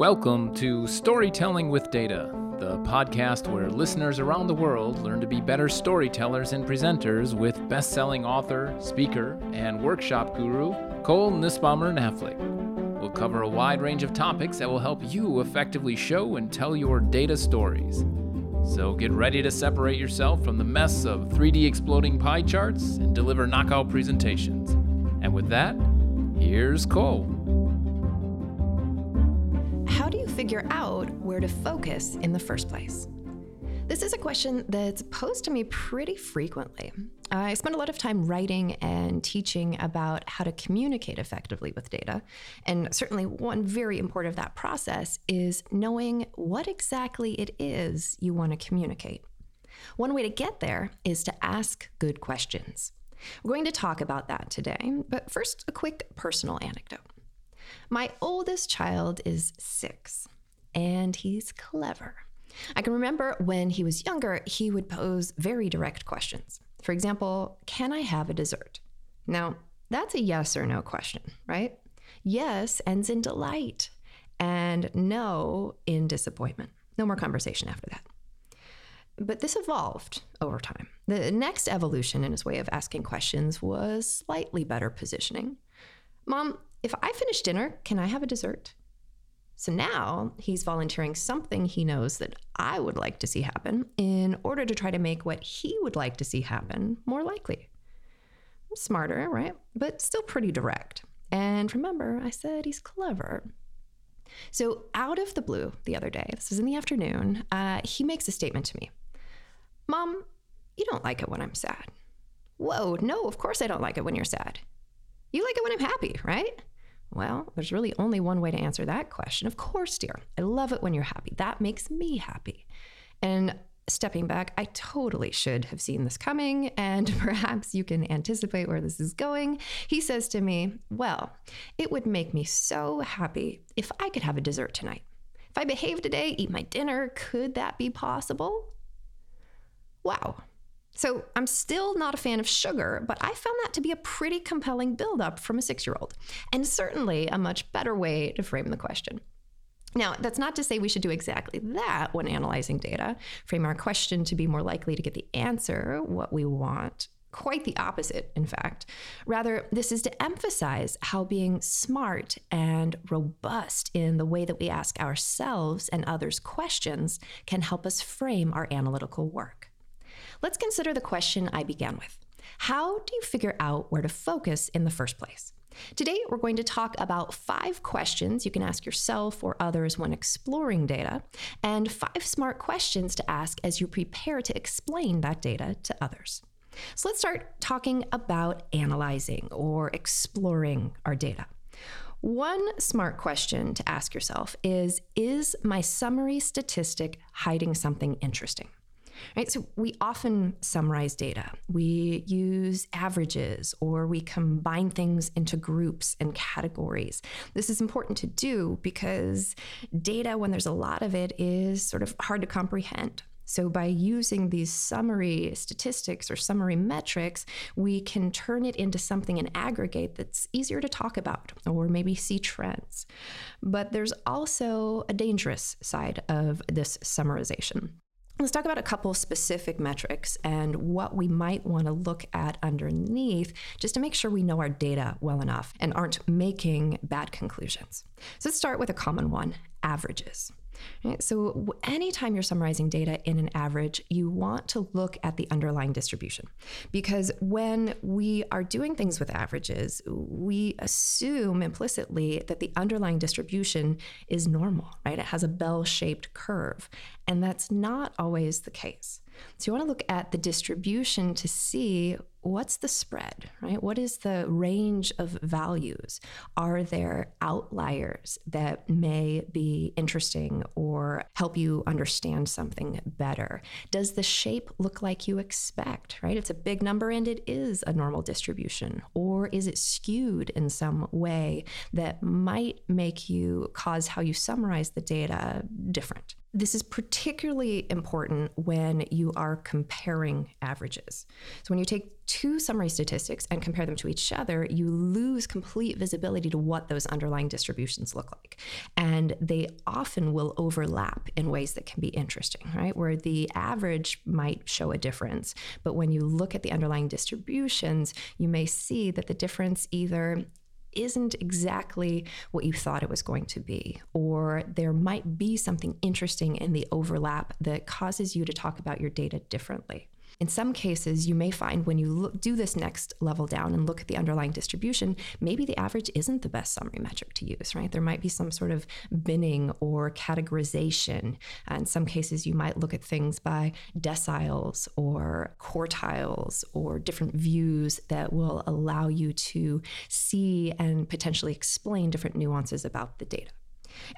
Welcome to Storytelling with Data, the podcast where listeners around the world learn to be better storytellers and presenters with best selling author, speaker, and workshop guru Cole Nussbaumer Knaflic. We'll cover a wide range of topics that will help you effectively show and tell your data stories. So get ready to separate yourself from the mess of 3D exploding pie charts and deliver knockout presentations. And with that, here's Cole. Figure out where to focus in the first place? This is a question that's posed to me pretty frequently. I spend a lot of time writing and teaching about how to communicate effectively with data. And certainly, one very important of that process is knowing what exactly it is you want to communicate. One way to get there is to ask good questions. We're going to talk about that today, but first, a quick personal anecdote. My oldest child is six, and he's clever. I can remember when he was younger, he would pose very direct questions. For example, can I have a dessert? Now, that's a yes or no question, right? Yes ends in delight, and no in disappointment. No more conversation after that. But this evolved over time. The next evolution in his way of asking questions was slightly better positioning. Mom, if I finish dinner, can I have a dessert? So now he's volunteering something he knows that I would like to see happen in order to try to make what he would like to see happen more likely. Smarter, right? But still pretty direct. And remember, I said he's clever. So, out of the blue the other day, this was in the afternoon, uh, he makes a statement to me Mom, you don't like it when I'm sad. Whoa, no, of course I don't like it when you're sad. You like it when I'm happy, right? Well, there's really only one way to answer that question. Of course, dear. I love it when you're happy. That makes me happy. And stepping back, I totally should have seen this coming, and perhaps you can anticipate where this is going. He says to me, Well, it would make me so happy if I could have a dessert tonight. If I behave today, eat my dinner, could that be possible? Wow. So I'm still not a fan of sugar, but I found that to be a pretty compelling buildup from a six year old, and certainly a much better way to frame the question. Now, that's not to say we should do exactly that when analyzing data, frame our question to be more likely to get the answer, what we want. Quite the opposite, in fact. Rather, this is to emphasize how being smart and robust in the way that we ask ourselves and others questions can help us frame our analytical work. Let's consider the question I began with How do you figure out where to focus in the first place? Today, we're going to talk about five questions you can ask yourself or others when exploring data, and five smart questions to ask as you prepare to explain that data to others. So let's start talking about analyzing or exploring our data. One smart question to ask yourself is Is my summary statistic hiding something interesting? Right? So we often summarize data. We use averages or we combine things into groups and categories. This is important to do because data, when there's a lot of it, is sort of hard to comprehend. So, by using these summary statistics or summary metrics, we can turn it into something in aggregate that's easier to talk about or maybe see trends. But there's also a dangerous side of this summarization. Let's talk about a couple specific metrics and what we might want to look at underneath just to make sure we know our data well enough and aren't making bad conclusions. So let's start with a common one averages. Right? So, anytime you're summarizing data in an average, you want to look at the underlying distribution. Because when we are doing things with averages, we assume implicitly that the underlying distribution is normal, right? It has a bell shaped curve. And that's not always the case. So you want to look at the distribution to see what's the spread, right? What is the range of values? Are there outliers that may be interesting or help you understand something better? Does the shape look like you expect, right? It's a big number and it is a normal distribution. Or is it skewed in some way that might make you cause how you summarize the data different? This is particularly important when you are comparing averages. So, when you take two summary statistics and compare them to each other, you lose complete visibility to what those underlying distributions look like. And they often will overlap in ways that can be interesting, right? Where the average might show a difference, but when you look at the underlying distributions, you may see that the difference either isn't exactly what you thought it was going to be, or there might be something interesting in the overlap that causes you to talk about your data differently. In some cases, you may find when you look, do this next level down and look at the underlying distribution, maybe the average isn't the best summary metric to use, right? There might be some sort of binning or categorization. Uh, in some cases, you might look at things by deciles or quartiles or different views that will allow you to see and potentially explain different nuances about the data.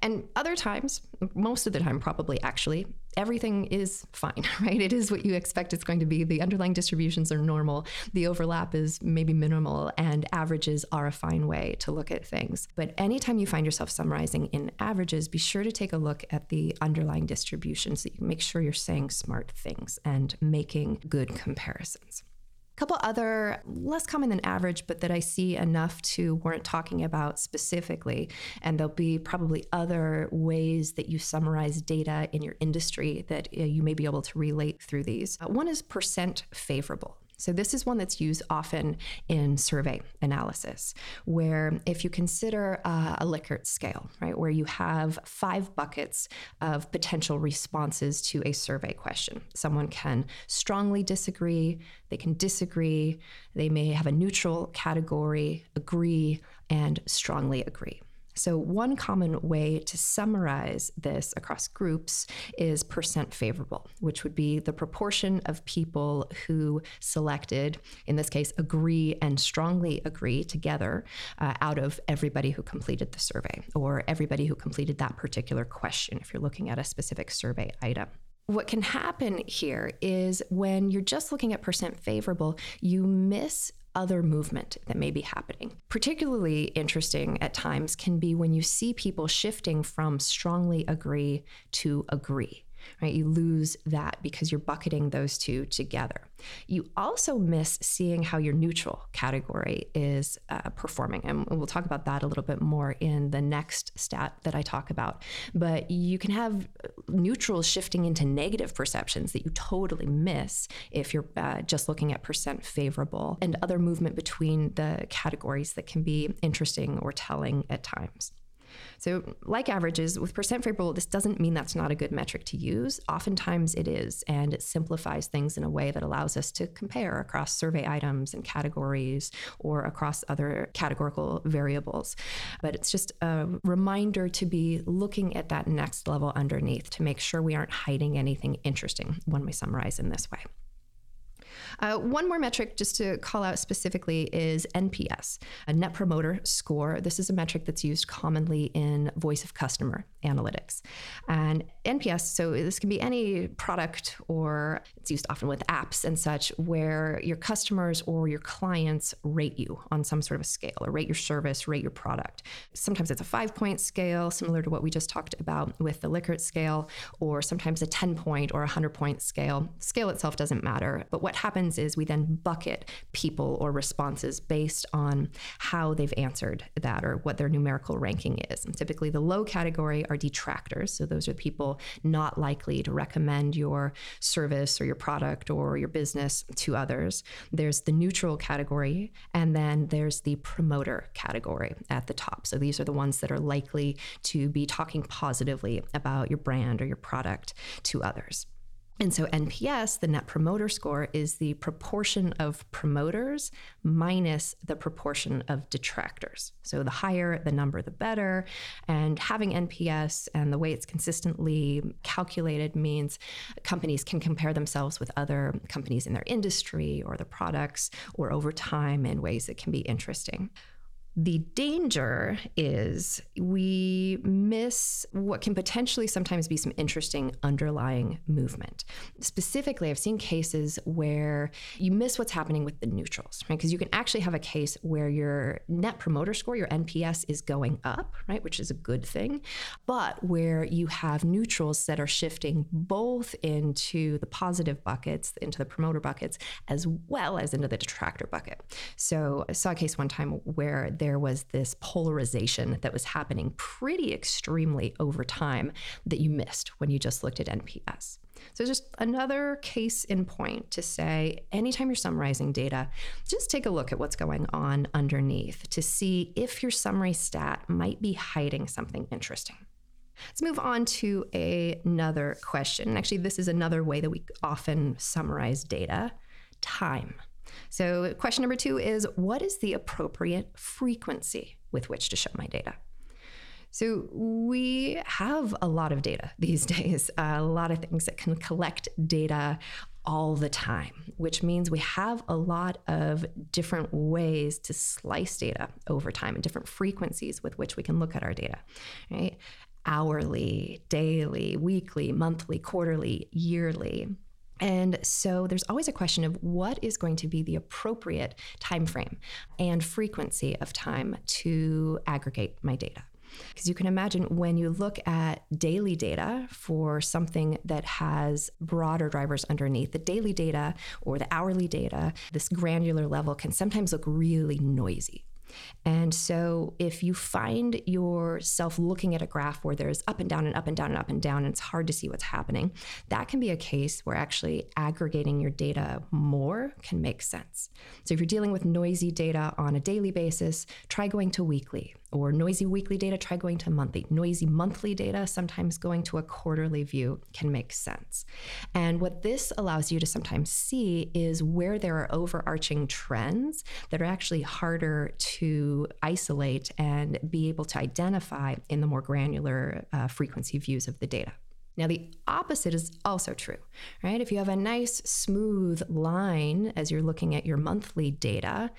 And other times, most of the time, probably actually, everything is fine, right? It is what you expect it's going to be. The underlying distributions are normal, the overlap is maybe minimal, and averages are a fine way to look at things. But anytime you find yourself summarizing in averages, be sure to take a look at the underlying distributions so you can make sure you're saying smart things and making good comparisons couple other less common than average, but that I see enough to warrant talking about specifically. And there'll be probably other ways that you summarize data in your industry that uh, you may be able to relate through these. Uh, one is percent favorable. So, this is one that's used often in survey analysis, where if you consider uh, a Likert scale, right, where you have five buckets of potential responses to a survey question, someone can strongly disagree, they can disagree, they may have a neutral category, agree, and strongly agree. So, one common way to summarize this across groups is percent favorable, which would be the proportion of people who selected, in this case, agree and strongly agree together uh, out of everybody who completed the survey or everybody who completed that particular question, if you're looking at a specific survey item. What can happen here is when you're just looking at percent favorable, you miss other movement that may be happening. Particularly interesting at times can be when you see people shifting from strongly agree to agree right? You lose that because you're bucketing those two together. You also miss seeing how your neutral category is uh, performing. And we'll talk about that a little bit more in the next stat that I talk about. But you can have neutrals shifting into negative perceptions that you totally miss if you're uh, just looking at percent favorable and other movement between the categories that can be interesting or telling at times. So, like averages, with percent favorable, this doesn't mean that's not a good metric to use. Oftentimes it is, and it simplifies things in a way that allows us to compare across survey items and categories or across other categorical variables. But it's just a reminder to be looking at that next level underneath to make sure we aren't hiding anything interesting when we summarize in this way. Uh, one more metric just to call out specifically is NPS, a Net Promoter Score. This is a metric that's used commonly in voice of customer analytics. And NPS, so this can be any product or it's used often with apps and such where your customers or your clients rate you on some sort of a scale or rate your service, rate your product. Sometimes it's a five point scale, similar to what we just talked about with the Likert scale, or sometimes a 10 point or a 100 point scale. Scale itself doesn't matter, but what happens is we then bucket people or responses based on how they've answered that or what their numerical ranking is. And typically, the low category are detractors. So, those are people not likely to recommend your service or your product or your business to others. There's the neutral category, and then there's the promoter category at the top. So, these are the ones that are likely to be talking positively about your brand or your product to others. And so NPS, the net promoter score, is the proportion of promoters minus the proportion of detractors. So the higher the number, the better. And having NPS and the way it's consistently calculated means companies can compare themselves with other companies in their industry or their products or over time in ways that can be interesting. The danger is we miss what can potentially sometimes be some interesting underlying movement. Specifically, I've seen cases where you miss what's happening with the neutrals, right? Because you can actually have a case where your net promoter score, your NPS, is going up, right? Which is a good thing, but where you have neutrals that are shifting both into the positive buckets, into the promoter buckets, as well as into the detractor bucket. So I saw a case one time where there was this polarization that was happening pretty extremely over time that you missed when you just looked at NPS. So, just another case in point to say anytime you're summarizing data, just take a look at what's going on underneath to see if your summary stat might be hiding something interesting. Let's move on to a, another question. Actually, this is another way that we often summarize data time. So, question number two is what is the appropriate frequency with which to show my data? So, we have a lot of data these days, a lot of things that can collect data all the time, which means we have a lot of different ways to slice data over time and different frequencies with which we can look at our data, right? Hourly, daily, weekly, monthly, quarterly, yearly. And so there's always a question of what is going to be the appropriate time frame and frequency of time to aggregate my data. Because you can imagine when you look at daily data for something that has broader drivers underneath, the daily data or the hourly data, this granular level can sometimes look really noisy. And so if you find yourself looking at a graph where there's up and down and up and down and up and down, and it's hard to see what's happening, that can be a case where actually aggregating your data more can make sense. So if you're dealing with noisy data on a daily basis, try going to weekly or noisy weekly data, try going to monthly. Noisy monthly data, sometimes going to a quarterly view can make sense. And what this allows you to sometimes see is where there are overarching trends that are actually harder to isolate and be able to identify in the more granular uh, frequency views of the data. Now, the opposite is also true, right? If you have a nice smooth line as you're looking at your monthly data,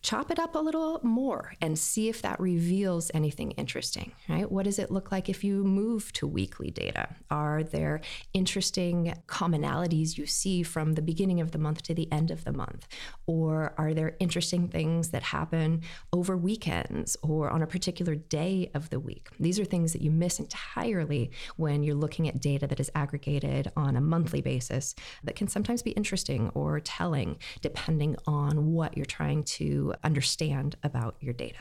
chop it up a little more and see if that reveals anything interesting, right? What does it look like if you move to weekly data? Are there interesting commonalities you see from the beginning of the month to the end of the month? Or are there interesting things that happen over weekends or on a particular day of the week? These are things that you miss entirely when you're looking at data that is aggregated on a monthly basis that can sometimes be interesting or telling depending on what you're trying to understand about your data.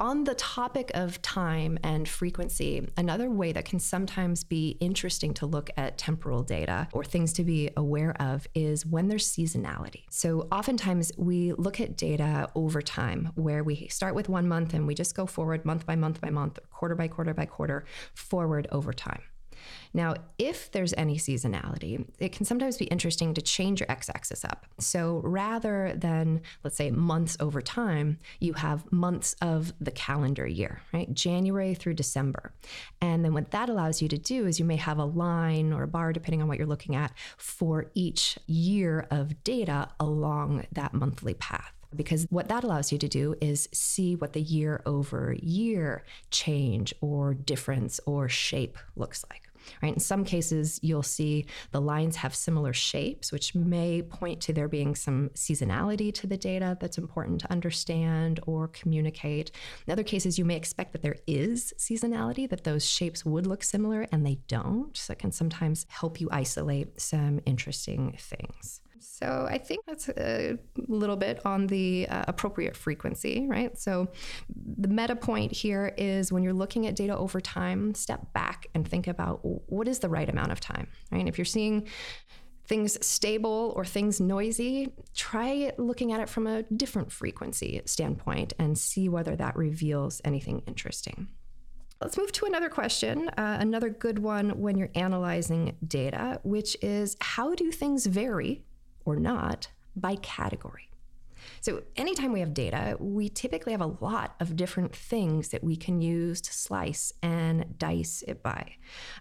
On the topic of time and frequency, another way that can sometimes be interesting to look at temporal data or things to be aware of is when there's seasonality. So, oftentimes we look at data over time where we start with one month and we just go forward month by month by month, quarter by quarter by quarter, forward over time. Now, if there's any seasonality, it can sometimes be interesting to change your x axis up. So rather than, let's say, months over time, you have months of the calendar year, right? January through December. And then what that allows you to do is you may have a line or a bar, depending on what you're looking at, for each year of data along that monthly path because what that allows you to do is see what the year over year change or difference or shape looks like right? In some cases, you'll see the lines have similar shapes, which may point to there being some seasonality to the data that's important to understand or communicate. In other cases, you may expect that there is seasonality, that those shapes would look similar and they don't. So it can sometimes help you isolate some interesting things. So I think that's a little bit on the uh, appropriate frequency, right? So the meta point here is when you're looking at data over time, step back and think about what is the right amount of time, right? If you're seeing things stable or things noisy, try looking at it from a different frequency standpoint and see whether that reveals anything interesting. Let's move to another question, uh, another good one when you're analyzing data, which is how do things vary or not by category. So, anytime we have data, we typically have a lot of different things that we can use to slice and dice it by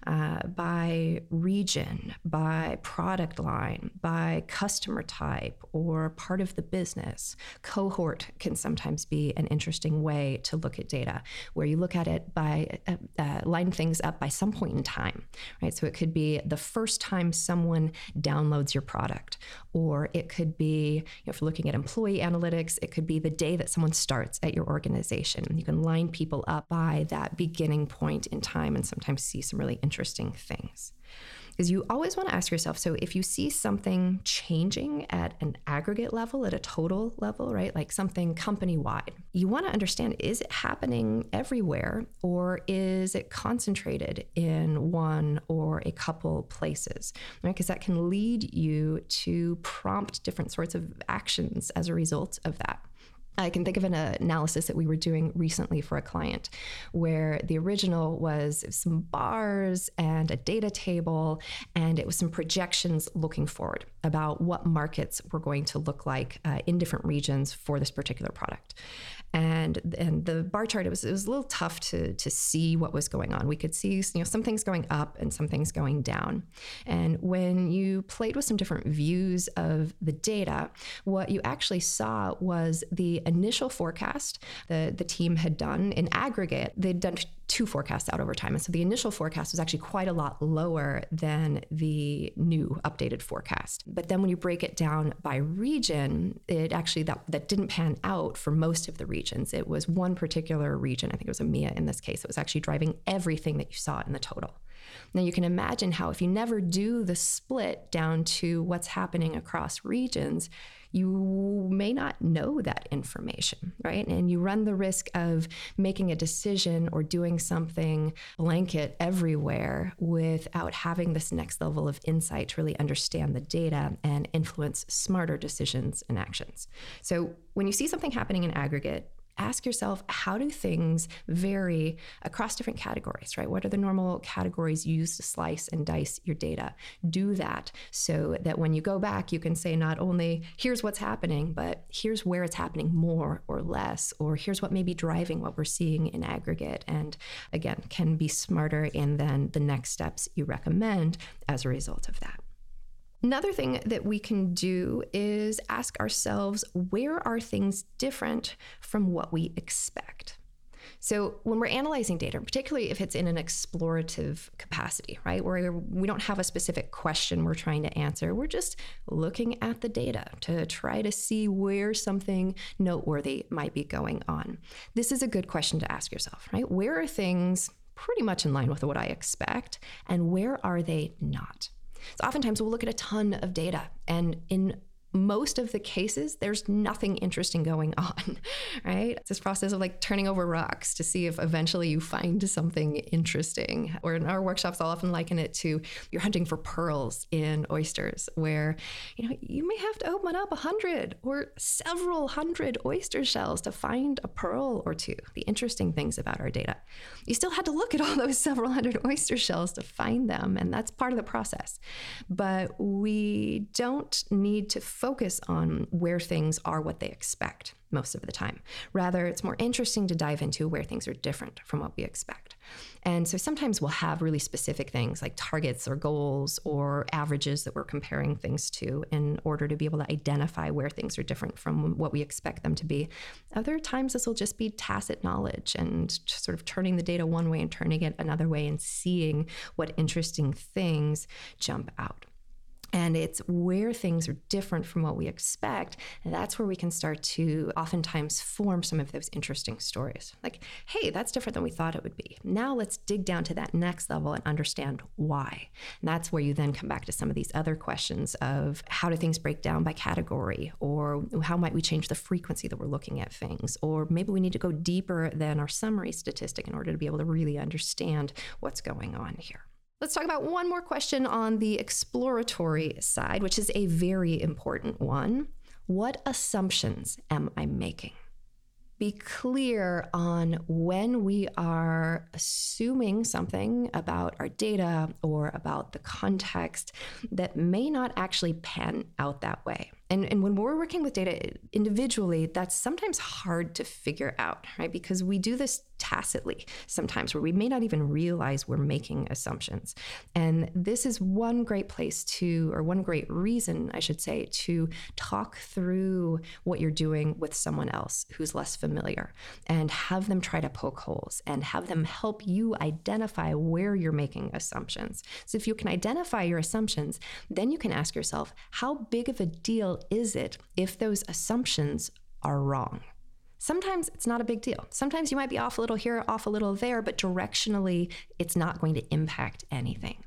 uh, by region, by product line, by customer type, or part of the business. Cohort can sometimes be an interesting way to look at data, where you look at it by uh, uh, line things up by some point in time, right? So, it could be the first time someone downloads your product, or it could be, you know, if you're looking at employee analytics, it could be the day that someone starts at your organization. You can line people up by that beginning point in time and sometimes see some really interesting things is you always want to ask yourself so if you see something changing at an aggregate level, at a total level, right, like something company wide, you want to understand is it happening everywhere or is it concentrated in one or a couple places, right? Because that can lead you to prompt different sorts of actions as a result of that. I can think of an analysis that we were doing recently for a client where the original was some bars and a data table, and it was some projections looking forward about what markets were going to look like uh, in different regions for this particular product and and the bar chart it was it was a little tough to to see what was going on. We could see you know some things going up and some things going down. And when you played with some different views of the data, what you actually saw was the initial forecast that the team had done in aggregate. They'd done two forecasts out over time. And so the initial forecast was actually quite a lot lower than the new updated forecast. But then when you break it down by region, it actually that, that didn't pan out for most of the regions. It was one particular region, I think it was EMEA in this case, that was actually driving everything that you saw in the total. Now, you can imagine how if you never do the split down to what's happening across regions, you may not know that information, right? And you run the risk of making a decision or doing something blanket everywhere without having this next level of insight to really understand the data and influence smarter decisions and actions. So when you see something happening in aggregate, ask yourself how do things vary across different categories right? What are the normal categories used to slice and dice your data? Do that so that when you go back you can say not only here's what's happening but here's where it's happening more or less or here's what may be driving what we're seeing in aggregate and again can be smarter in then the next steps you recommend as a result of that Another thing that we can do is ask ourselves where are things different from what we expect? So when we're analyzing data, particularly if it's in an explorative capacity, right, where we don't have a specific question we're trying to answer, we're just looking at the data to try to see where something noteworthy might be going on. This is a good question to ask yourself, right? Where are things pretty much in line with what I expect, and where are they not? So oftentimes we'll look at a ton of data, and in most of the cases, there's nothing interesting going on, right? It's this process of like turning over rocks to see if eventually you find something interesting. Or in our workshops, I'll often liken it to you're hunting for pearls in oysters, where you know you may have to open up a hundred or several hundred oyster shells to find a pearl or two. The interesting things about our data, you still had to look at all those several hundred oyster shells to find them, and that's part of the process. But we don't need to focus on where things are what they expect most of the time. Rather, it's more interesting to dive into where things are different from what we expect. And so sometimes we'll have really specific things like targets or goals or averages that we're comparing things to in order to be able to identify where things are different from what we expect them to be. Other times, this will just be tacit knowledge and sort of turning the data one way and turning it another way and seeing what interesting things jump out and it's where things are different from what we expect. That's where we can start to oftentimes form some of those interesting stories. Like, hey, that's different than we thought it would be. Now let's dig down to that next level and understand why. And that's where you then come back to some of these other questions of how do things break down by category, or how might we change the frequency that we're looking at things, or maybe we need to go deeper than our summary statistic in order to be able to really understand what's going on here. Let's talk about one more question on the exploratory side, which is a very important one. What assumptions am I making? Be clear on when we are assuming something about our data or about the context that may not actually pan out that way. And, and when we're working with data individually, that's sometimes hard to figure out, right? Because we do this tacitly sometimes where we may not even realize we're making assumptions. And this is one great place to, or one great reason, I should say, to talk through what you're doing with someone else who's less familiar and have them try to poke holes and have them help you identify where you're making assumptions. So if you can identify your assumptions, then you can ask yourself, how big of a deal is it if those assumptions are wrong? Sometimes it's not a big deal. Sometimes you might be off a little here, off a little there, but directionally, it's not going to impact anything.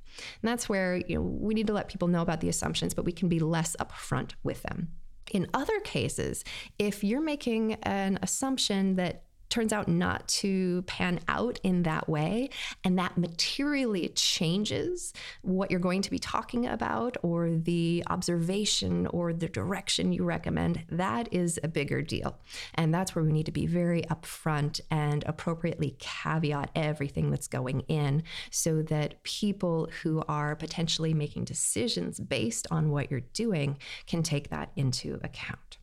And that's where you know, we need to let people know about the assumptions, but we can be less upfront with them. In other cases, if you're making an assumption that turns out not to pan out in that way, and that materially changes what you're going to be talking about or the observation or the direction you recommend, that is a bigger deal. And that's where we need to be very upfront and appropriately caveat everything that's going in so that people who are potentially making decisions based on what you're doing can take that into account.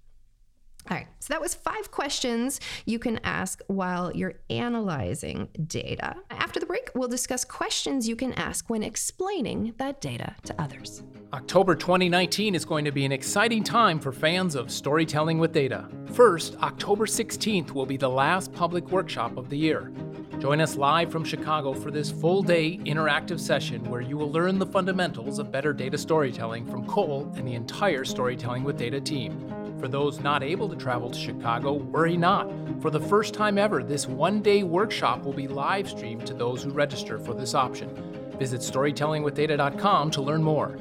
All right, so that was five questions you can ask while you're analyzing data. After the break, we'll discuss questions you can ask when explaining that data to others. October 2019 is going to be an exciting time for fans of storytelling with data. First, October 16th will be the last public workshop of the year. Join us live from Chicago for this full day interactive session where you will learn the fundamentals of better data storytelling from Cole and the entire Storytelling with Data team. For those not able to travel to Chicago, worry not. For the first time ever, this one day workshop will be live streamed to those who register for this option. Visit storytellingwithdata.com to learn more.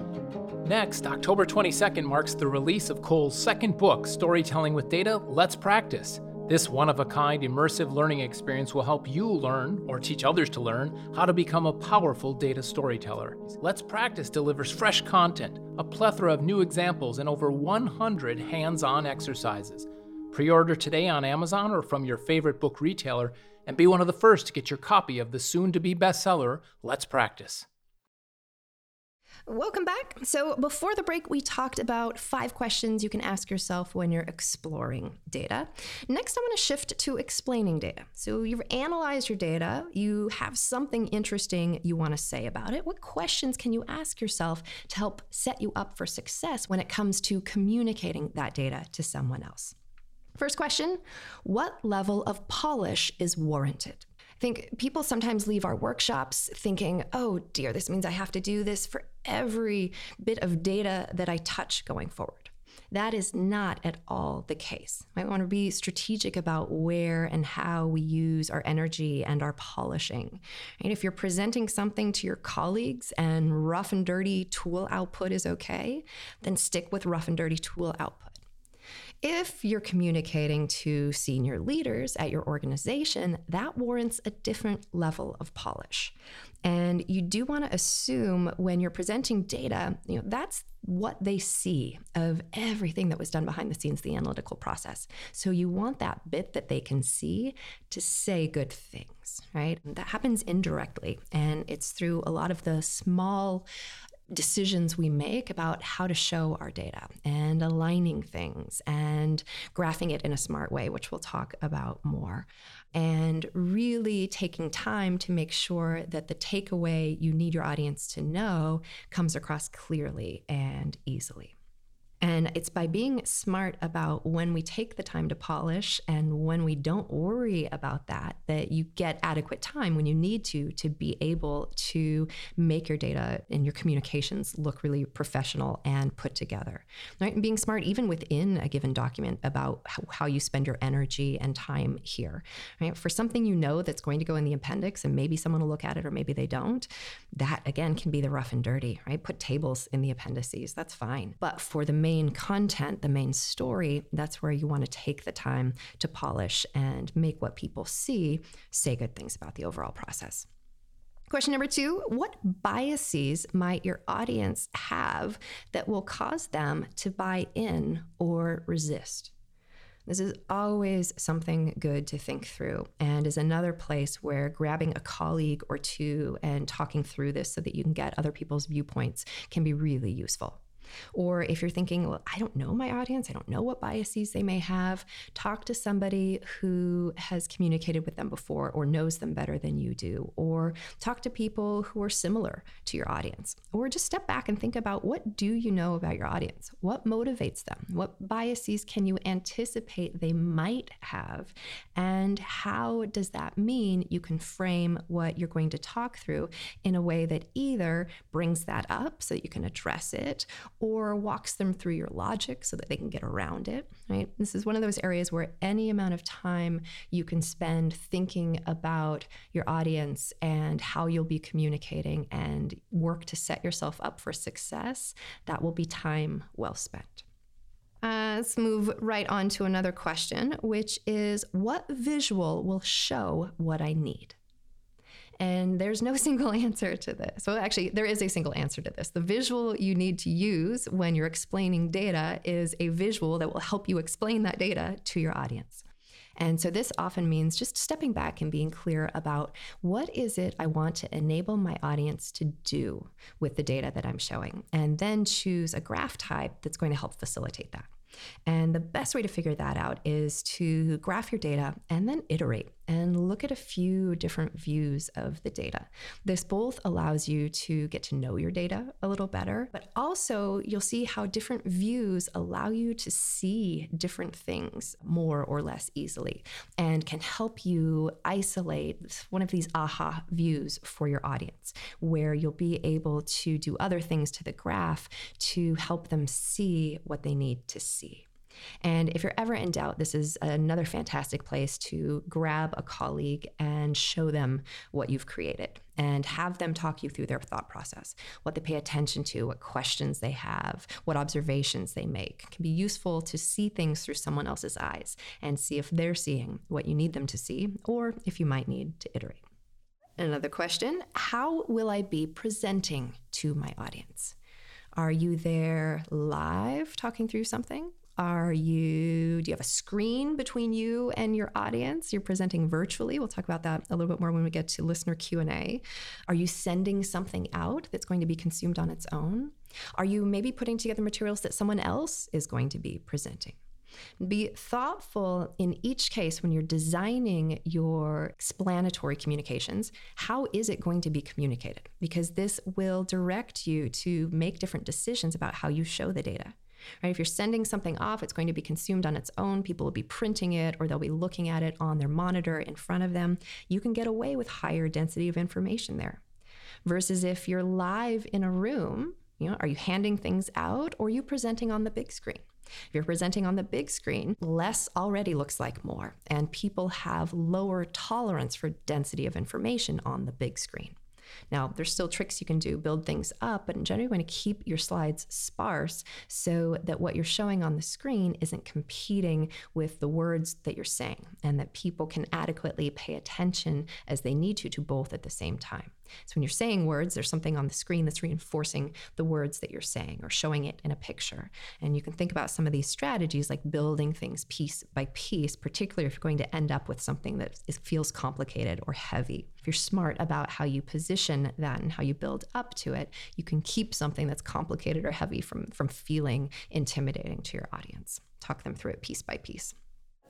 Next, October 22nd marks the release of Cole's second book, Storytelling with Data Let's Practice. This one of a kind immersive learning experience will help you learn, or teach others to learn, how to become a powerful data storyteller. Let's Practice delivers fresh content, a plethora of new examples, and over 100 hands on exercises. Pre order today on Amazon or from your favorite book retailer, and be one of the first to get your copy of the soon to be bestseller, Let's Practice. Welcome back. So, before the break, we talked about five questions you can ask yourself when you're exploring data. Next, I want to shift to explaining data. So, you've analyzed your data, you have something interesting you want to say about it. What questions can you ask yourself to help set you up for success when it comes to communicating that data to someone else? First question What level of polish is warranted? Think people sometimes leave our workshops thinking, oh dear, this means I have to do this for every bit of data that I touch going forward. That is not at all the case. I want to be strategic about where and how we use our energy and our polishing. And if you're presenting something to your colleagues and rough and dirty tool output is okay, then stick with rough and dirty tool output. If you're communicating to senior leaders at your organization, that warrants a different level of polish. And you do want to assume when you're presenting data, you know, that's what they see of everything that was done behind the scenes, the analytical process. So you want that bit that they can see to say good things, right? That happens indirectly. And it's through a lot of the small decisions we make about how to show our data and aligning things and graphing it in a smart way, which we'll talk about more. And really taking time to make sure that the takeaway you need your audience to know comes across clearly and easily. And it's by being smart about when we take the time to polish and when we don't worry about that, that you get adequate time when you need to, to be able to make your data and your communications look really professional and put together. Right? And being smart even within a given document about how, you spend your energy and time here. Right? For something you know that's going to go in the appendix and maybe someone will look at it or maybe they don't, that again can be the rough and dirty, right? Put tables in the appendices, that's fine. But for the main main content, the main story, that's where you want to take the time to polish and make what people see say good things about the overall process. Question number two What biases might your audience have that will cause them to buy in or resist? This is always something good to think through and is another place where grabbing a colleague or two and talking through this so that you can get other people's viewpoints can be really useful. Or if you're thinking, well, I don't know my audience, I don't know what biases they may have, talk to somebody who has communicated with them before or knows them better than you do. Or talk to people who are similar to your audience. Or just step back and think about what do you know about your audience? What motivates them? What biases can you anticipate they might have? And how does that mean you can frame what you're going to talk through in a way that either brings that up so that you can address it or walks them through your logic so that they can get around it, right? This is one of those areas where any amount of time you can spend thinking about your audience and how you'll be communicating and work to set yourself up for success, that will be time well spent. Uh, let's move right on to another question, which is what visual will show what I need? And there's no single answer to this. Well, actually, there is a single answer to this. The visual you need to use when you're explaining data is a visual that will help you explain that data to your audience. And so this often means just stepping back and being clear about what is it I want to enable my audience to do with the data that I'm showing, and then choose a graph type that's going to help facilitate that. And the best way to figure that out is to graph your data and then iterate and look at a few different views of the data. This both allows you to get to know your data a little better, but also you'll see how different views allow you to see different things more or less easily and can help you isolate one of these aha views for your audience, where you'll be able to do other things to the graph to help them see what they need to see. And if you're ever in doubt, this is another fantastic place to grab a colleague and show them what you've created and have them talk you through their thought process, what they pay attention to, what questions they have, what observations they make. It can be useful to see things through someone else's eyes and see if they're seeing what you need them to see or if you might need to iterate. Another question How will I be presenting to my audience? Are you there live talking through something? Are you do you have a screen between you and your audience? You're presenting virtually. We'll talk about that a little bit more when we get to listener Q&A. Are you sending something out that's going to be consumed on its own? Are you maybe putting together materials that someone else is going to be presenting? Be thoughtful in each case when you're designing your explanatory communications. How is it going to be communicated? Because this will direct you to make different decisions about how you show the data. Right? If you're sending something off, it's going to be consumed on its own. People will be printing it or they'll be looking at it on their monitor in front of them. You can get away with higher density of information there. Versus if you're live in a room, you know, are you handing things out or are you presenting on the big screen? If you're presenting on the big screen, less already looks like more, and people have lower tolerance for density of information on the big screen. Now, there's still tricks you can do, build things up, but in general, you want to keep your slides sparse so that what you're showing on the screen isn't competing with the words that you're saying and that people can adequately pay attention as they need to to both at the same time. So when you're saying words, there's something on the screen that's reinforcing the words that you're saying or showing it in a picture. And you can think about some of these strategies like building things piece by piece, particularly if you're going to end up with something that is, feels complicated or heavy. If you're smart about how you position that and how you build up to it, you can keep something that's complicated or heavy from, from feeling intimidating to your audience. Talk them through it piece by piece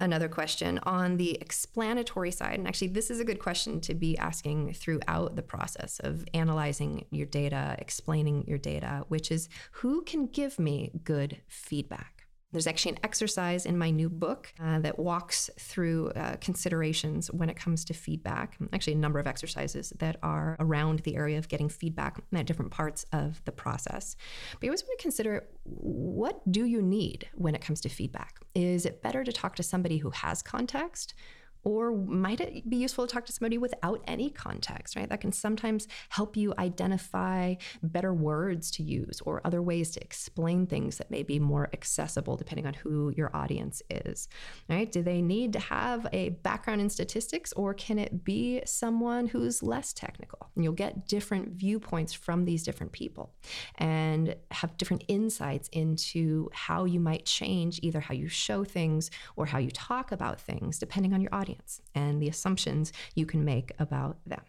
another question on the explanatory side. And actually, this is a good question to be asking throughout the process of analyzing your data, explaining your data, which is who can give me good feedback? There's actually an exercise in my new book uh, that walks through uh, considerations when it comes to feedback. Actually, a number of exercises that are around the area of getting feedback at different parts of the process. But you always want to consider what do you need when it comes to feedback? Is it better to talk to somebody who has context? Or might it be useful to talk to somebody without any context, right? That can sometimes help you identify better words to use or other ways to explain things that may be more accessible depending on who your audience is, right? Do they need to have a background in statistics or can it be someone who's less technical? And you'll get different viewpoints from these different people and have different insights into how you might change either how you show things or how you talk about things depending on your audience audience and the assumptions you can make about them.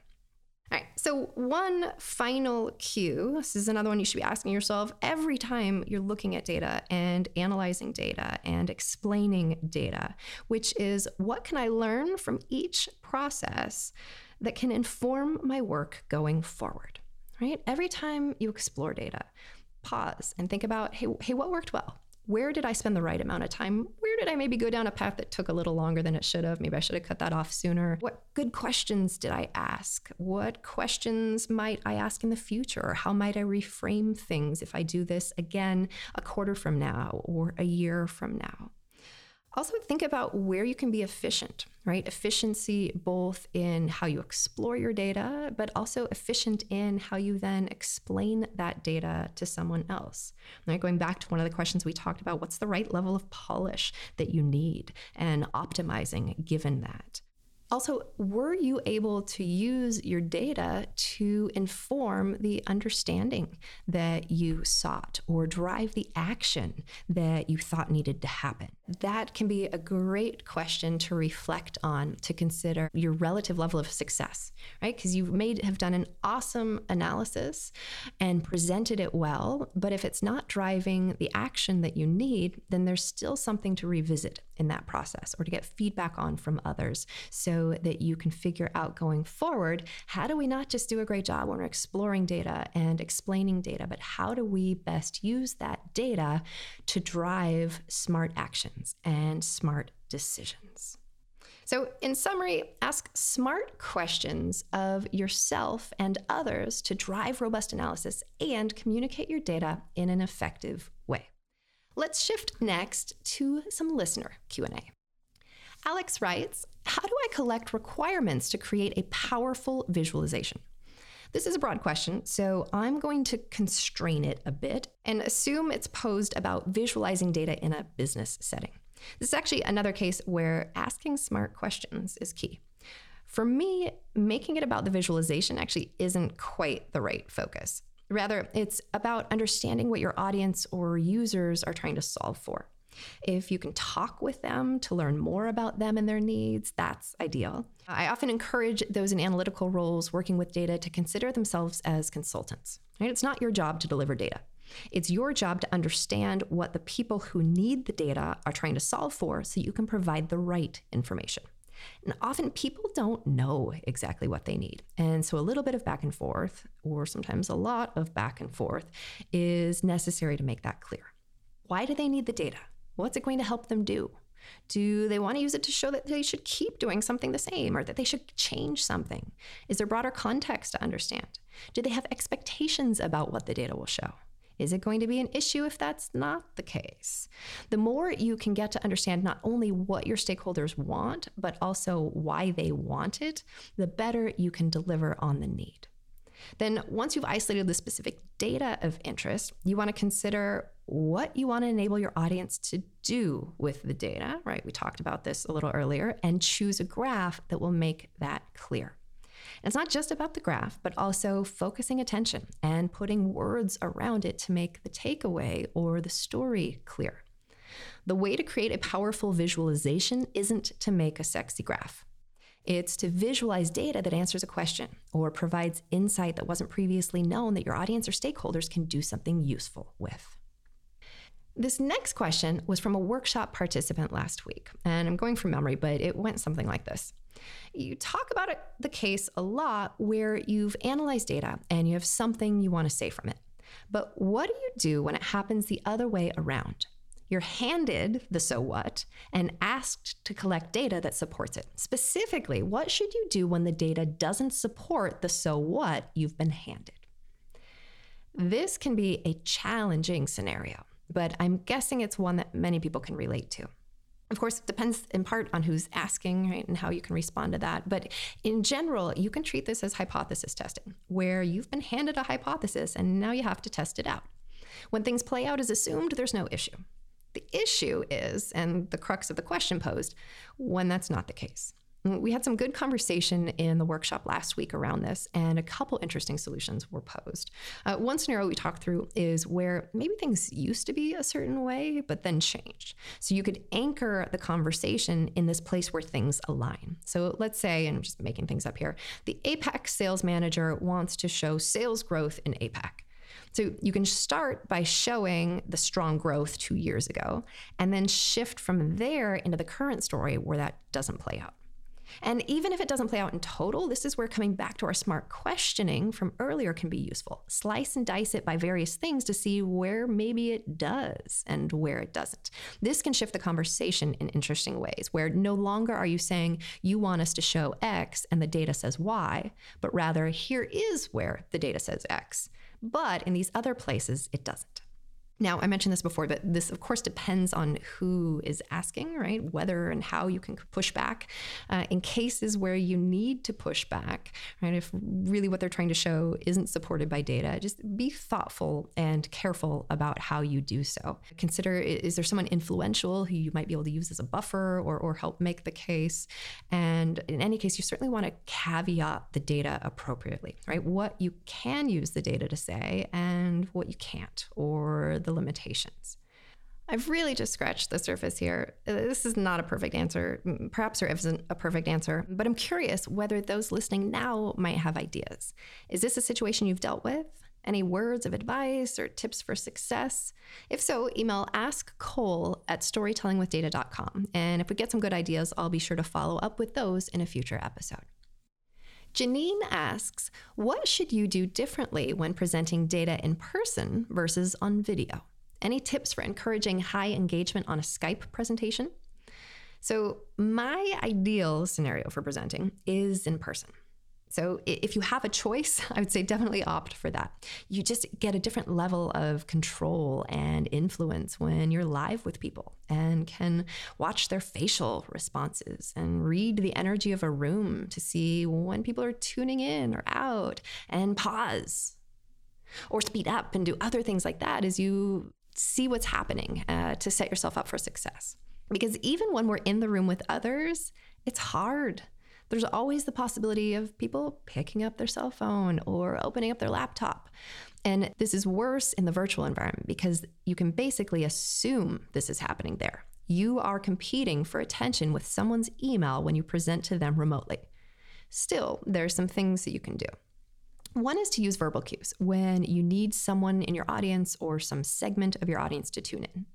All right, so one final cue this is another one you should be asking yourself every time you're looking at data and analyzing data and explaining data, which is what can I learn from each process that can inform my work going forward, right? Every time you explore data, pause and think about hey, hey what worked well? Where did I spend the right amount of time? Where did I maybe go down a path that took a little longer than it should have? Maybe I should have cut that off sooner. What good questions did I ask? What questions might I ask in the future? Or How might I reframe things if I do this again a quarter from now or a year from now? Also, think about where you can be efficient, right? Efficiency both in how you explore your data, but also efficient in how you then explain that data to someone else. Right? Going back to one of the questions we talked about, what's the right level of polish that you need and optimizing given that? Also, were you able to use your data to inform the understanding that you sought or drive the action that you thought needed to happen? That can be a great question to reflect on to consider your relative level of success, right? Because you may have done an awesome analysis and presented it well, but if it's not driving the action that you need, then there's still something to revisit in that process or to get feedback on from others so that you can figure out going forward how do we not just do a great job when we're exploring data and explaining data, but how do we best use that data to drive smart actions and smart decisions? So, in summary, ask smart questions of yourself and others to drive robust analysis and communicate your data in an effective way. Let's shift next to some listener Q&A. Alex writes, "How do I collect requirements to create a powerful visualization?" This is a broad question, so I'm going to constrain it a bit and assume it's posed about visualizing data in a business setting. This is actually another case where asking smart questions is key. For me, making it about the visualization actually isn't quite the right focus. Rather, it's about understanding what your audience or users are trying to solve for. If you can talk with them to learn more about them and their needs, that's ideal. I often encourage those in analytical roles working with data to consider themselves as consultants. Right? It's not your job to deliver data. It's your job to understand what the people who need the data are trying to solve for so you can provide the right information. And often people don't know exactly what they need. And so a little bit of back and forth, or sometimes a lot of back and forth, is necessary to make that clear. Why do they need the data? What's it going to help them do? Do they want to use it to show that they should keep doing something the same or that they should change something? Is there broader context to understand? Do they have expectations about what the data will show? Is it going to be an issue if that's not the case? The more you can get to understand not only what your stakeholders want, but also why they want it, the better you can deliver on the need. Then, once you've isolated the specific data of interest, you want to consider what you want to enable your audience to do with the data, right? We talked about this a little earlier, and choose a graph that will make that clear. It's not just about the graph, but also focusing attention and putting words around it to make the takeaway or the story clear. The way to create a powerful visualization isn't to make a sexy graph. It's to visualize data that answers a question or provides insight that wasn't previously known that your audience or stakeholders can do something useful with. This next question was from a workshop participant last week, and I'm going from memory, but it went something like this. You talk about it, the case a lot where you've analyzed data and you have something you want to say from it. But what do you do when it happens the other way around? You're handed the so what and asked to collect data that supports it. Specifically, what should you do when the data doesn't support the so what you've been handed? This can be a challenging scenario, but I'm guessing it's one that many people can relate to. Of course, it depends in part on who's asking right, and how you can respond to that. But in general, you can treat this as hypothesis testing, where you've been handed a hypothesis and now you have to test it out. When things play out as assumed, there's no issue. The issue is, and the crux of the question posed, when that's not the case. We had some good conversation in the workshop last week around this, and a couple interesting solutions were posed. Uh, one scenario we talked through is where maybe things used to be a certain way, but then changed. So you could anchor the conversation in this place where things align. So let's say, and I'm just making things up here, the APAC sales manager wants to show sales growth in APAC. So you can start by showing the strong growth two years ago, and then shift from there into the current story where that doesn't play out. And even if it doesn't play out in total, this is where coming back to our smart questioning from earlier can be useful. Slice and dice it by various things to see where maybe it does and where it doesn't. This can shift the conversation in interesting ways, where no longer are you saying you want us to show X and the data says Y, but rather here is where the data says X. But in these other places, it doesn't. Now, I mentioned this before, but this, of course, depends on who is asking, right? Whether and how you can push back. Uh, in cases where you need to push back, right? If really what they're trying to show isn't supported by data, just be thoughtful and careful about how you do so. Consider is there someone influential who you might be able to use as a buffer or, or help make the case? And in any case, you certainly want to caveat the data appropriately, right? What you can use the data to say and what you can't, or the limitations. I've really just scratched the surface here. Uh, this is not a perfect answer. Mm, perhaps there isn't a perfect answer, but I'm curious whether those listening now might have ideas. Is this a situation you've dealt with? Any words of advice or tips for success? If so, email askcole at storytellingwithdata.com. And if we get some good ideas, I'll be sure to follow up with those in a future episode. Janine asks, what should you do differently when presenting data in person versus on video? Any tips for encouraging high engagement on a Skype presentation? So, my ideal scenario for presenting is in person. So if you have a choice, I would say definitely opt for that. You just get a different level of control and influence when you're live with people and can watch their facial responses and read the energy of a room to see when people are tuning in or out and pause or speed up and do other things like that as you see what's happening uh, to set yourself up for success. Because even when we're in the room with others, it's hard there's always the possibility of people picking up their cell phone or opening up their laptop. And this is worse in the virtual environment because you can basically assume this is happening there. You are competing for attention with someone's email when you present to them remotely. Still, there are some things that you can do. One is to use verbal cues when you need someone in your audience or some segment of your audience to tune in.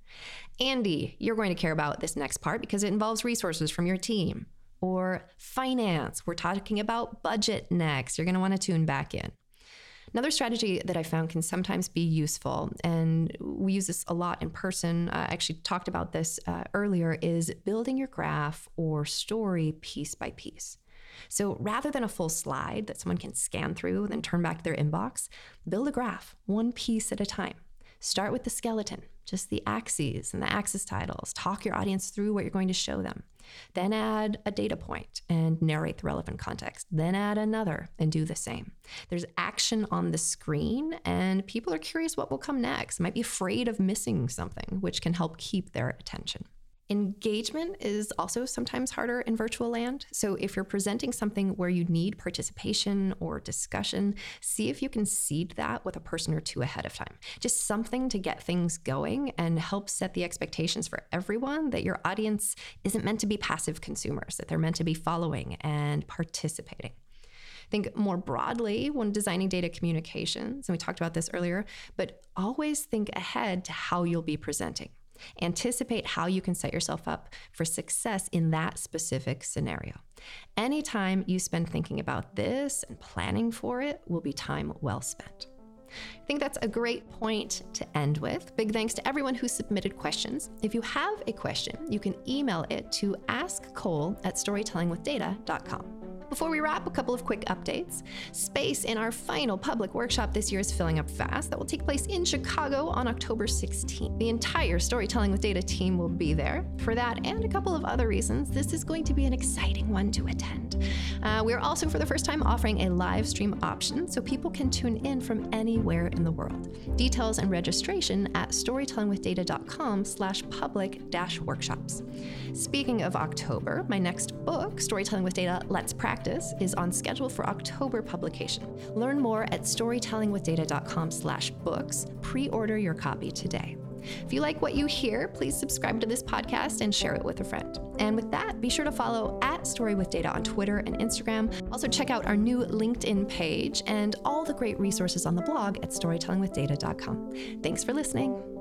Andy, you're going to care about this next part because it involves resources from your team or finance. We're talking about budget next. You're going to want to tune back in. Another strategy that I found can sometimes be useful, and we use this a lot in person. I actually talked about this uh, earlier, is building your graph or story piece by piece. So rather than a full slide that someone can scan through and then turn back to their inbox, build a graph one piece at a time. Start with the skeleton, just the axes and the axis titles. Talk your audience through what you're going to show them. Then add a data point and narrate the relevant context. Then add another and do the same. There's action on the screen, and people are curious what will come next, might be afraid of missing something, which can help keep their attention. Engagement is also sometimes harder in virtual land. So, if you're presenting something where you need participation or discussion, see if you can seed that with a person or two ahead of time. Just something to get things going and help set the expectations for everyone that your audience isn't meant to be passive consumers, that they're meant to be following and participating think more broadly when designing data communications, and we talked about this earlier, but always think ahead to how you'll be presenting. Anticipate how you can set yourself up for success in that specific scenario. Any time you spend thinking about this and planning for it will be time well spent. I think that's a great point to end with. Big thanks to everyone who submitted questions. If you have a question, you can email it to askcole at storytellingwithdata.com. Before we wrap, a couple of quick updates. Space in our final public workshop this year is filling up fast. That will take place in Chicago on October 16th. The entire Storytelling with Data team will be there. For that and a couple of other reasons, this is going to be an exciting one to attend. Uh, we're also, for the first time, offering a live stream option so people can tune in from anywhere in the world. Details and registration at storytellingwithdata.com slash public dash workshops. Speaking of October, my next book, Storytelling with Data Let's Practice, is on schedule for October publication. Learn more at storytellingwithdata.com slash books. Pre-order your copy today. If you like what you hear, please subscribe to this podcast and share it with a friend. And with that, be sure to follow at Story with Data on Twitter and Instagram. Also, check out our new LinkedIn page and all the great resources on the blog at storytellingwithdata.com. Thanks for listening.